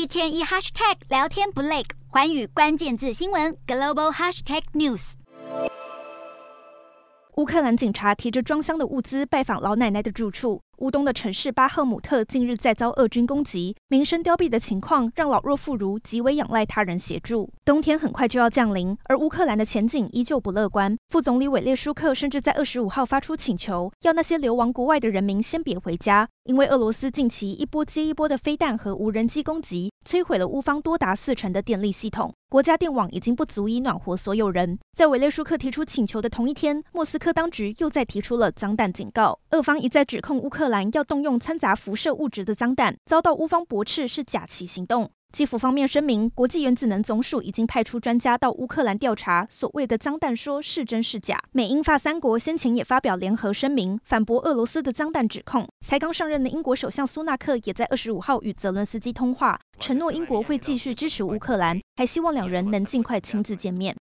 一天一 hashtag 聊天不累，环宇关键字新闻 global hashtag news。乌克兰警察提着装箱的物资拜访老奶奶的住处。乌东的城市巴赫姆特近日再遭俄军攻击，民生凋敝的情况让老弱妇孺极为仰赖他人协助。冬天很快就要降临，而乌克兰的前景依旧不乐观。副总理韦列舒克甚至在二十五号发出请求，要那些流亡国外的人民先别回家，因为俄罗斯近期一波接一波的飞弹和无人机攻击，摧毁了乌方多达四成的电力系统，国家电网已经不足以暖和所有人。在韦列舒克提出请求的同一天，莫斯科当局又再提出了脏弹警告，俄方一再指控乌克。兰要动用掺杂辐射物质的脏弹，遭到乌方驳斥是假旗行动。基辅方面声明，国际原子能总署已经派出专家到乌克兰调查所谓的脏弹说是真是假。美英法三国先前也发表联合声明，反驳俄罗斯的脏弹指控。才刚上任的英国首相苏纳克也在二十五号与泽伦斯基通话，承诺英国会继续支持乌克兰，还希望两人能尽快亲自见面。